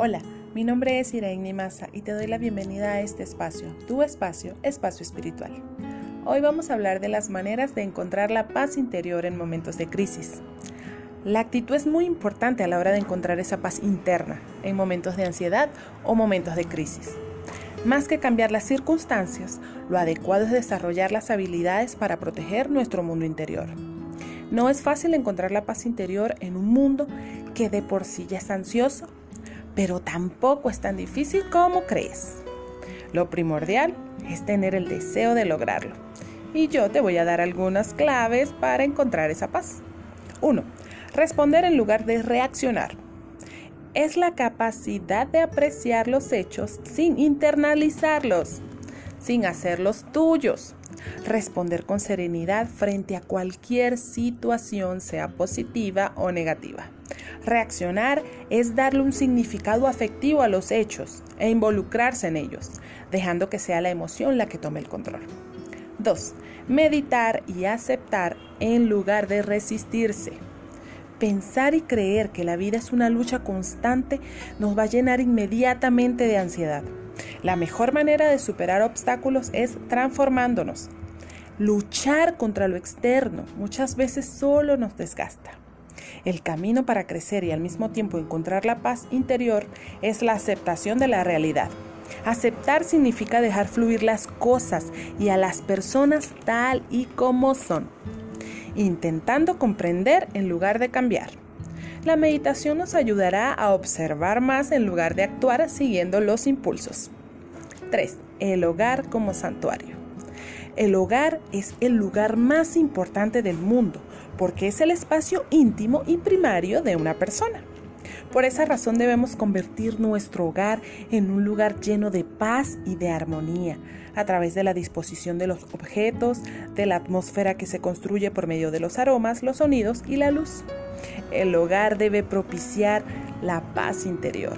Hola, mi nombre es Irene Maza y te doy la bienvenida a este espacio, tu espacio, espacio espiritual. Hoy vamos a hablar de las maneras de encontrar la paz interior en momentos de crisis. La actitud es muy importante a la hora de encontrar esa paz interna en momentos de ansiedad o momentos de crisis. Más que cambiar las circunstancias, lo adecuado es desarrollar las habilidades para proteger nuestro mundo interior. No es fácil encontrar la paz interior en un mundo que de por sí ya es ansioso pero tampoco es tan difícil como crees. Lo primordial es tener el deseo de lograrlo. Y yo te voy a dar algunas claves para encontrar esa paz. 1. Responder en lugar de reaccionar. Es la capacidad de apreciar los hechos sin internalizarlos, sin hacerlos tuyos. Responder con serenidad frente a cualquier situación, sea positiva o negativa. Reaccionar es darle un significado afectivo a los hechos e involucrarse en ellos, dejando que sea la emoción la que tome el control. 2. Meditar y aceptar en lugar de resistirse. Pensar y creer que la vida es una lucha constante nos va a llenar inmediatamente de ansiedad. La mejor manera de superar obstáculos es transformándonos. Luchar contra lo externo muchas veces solo nos desgasta. El camino para crecer y al mismo tiempo encontrar la paz interior es la aceptación de la realidad. Aceptar significa dejar fluir las cosas y a las personas tal y como son, intentando comprender en lugar de cambiar. La meditación nos ayudará a observar más en lugar de actuar siguiendo los impulsos. 3. El hogar como santuario. El hogar es el lugar más importante del mundo porque es el espacio íntimo y primario de una persona. Por esa razón debemos convertir nuestro hogar en un lugar lleno de paz y de armonía, a través de la disposición de los objetos, de la atmósfera que se construye por medio de los aromas, los sonidos y la luz. El hogar debe propiciar la paz interior.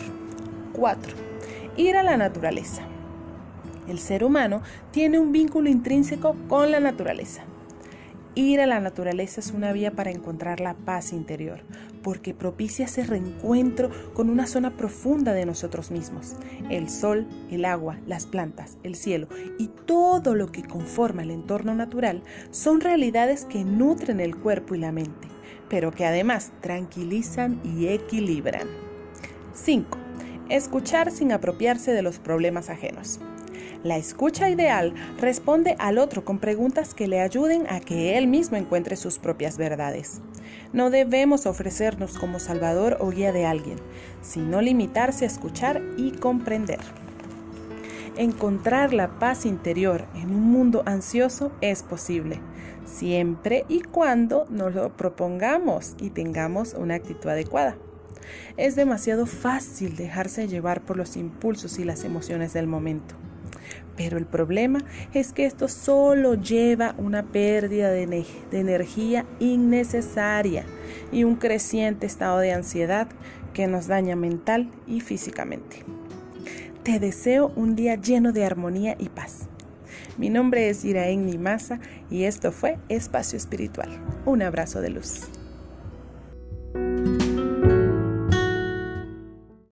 4. Ir a la naturaleza. El ser humano tiene un vínculo intrínseco con la naturaleza. Ir a la naturaleza es una vía para encontrar la paz interior, porque propicia ese reencuentro con una zona profunda de nosotros mismos. El sol, el agua, las plantas, el cielo y todo lo que conforma el entorno natural son realidades que nutren el cuerpo y la mente, pero que además tranquilizan y equilibran. 5. Escuchar sin apropiarse de los problemas ajenos. La escucha ideal responde al otro con preguntas que le ayuden a que él mismo encuentre sus propias verdades. No debemos ofrecernos como salvador o guía de alguien, sino limitarse a escuchar y comprender. Encontrar la paz interior en un mundo ansioso es posible, siempre y cuando nos lo propongamos y tengamos una actitud adecuada. Es demasiado fácil dejarse llevar por los impulsos y las emociones del momento. Pero el problema es que esto solo lleva una pérdida de, energía innecesaria y un creciente estado de ansiedad que nos daña mental y físicamente. Te deseo un día lleno de armonía y paz. Mi nombre es Iraen Nimasa y esto fue Espacio Espiritual. Un abrazo de luz.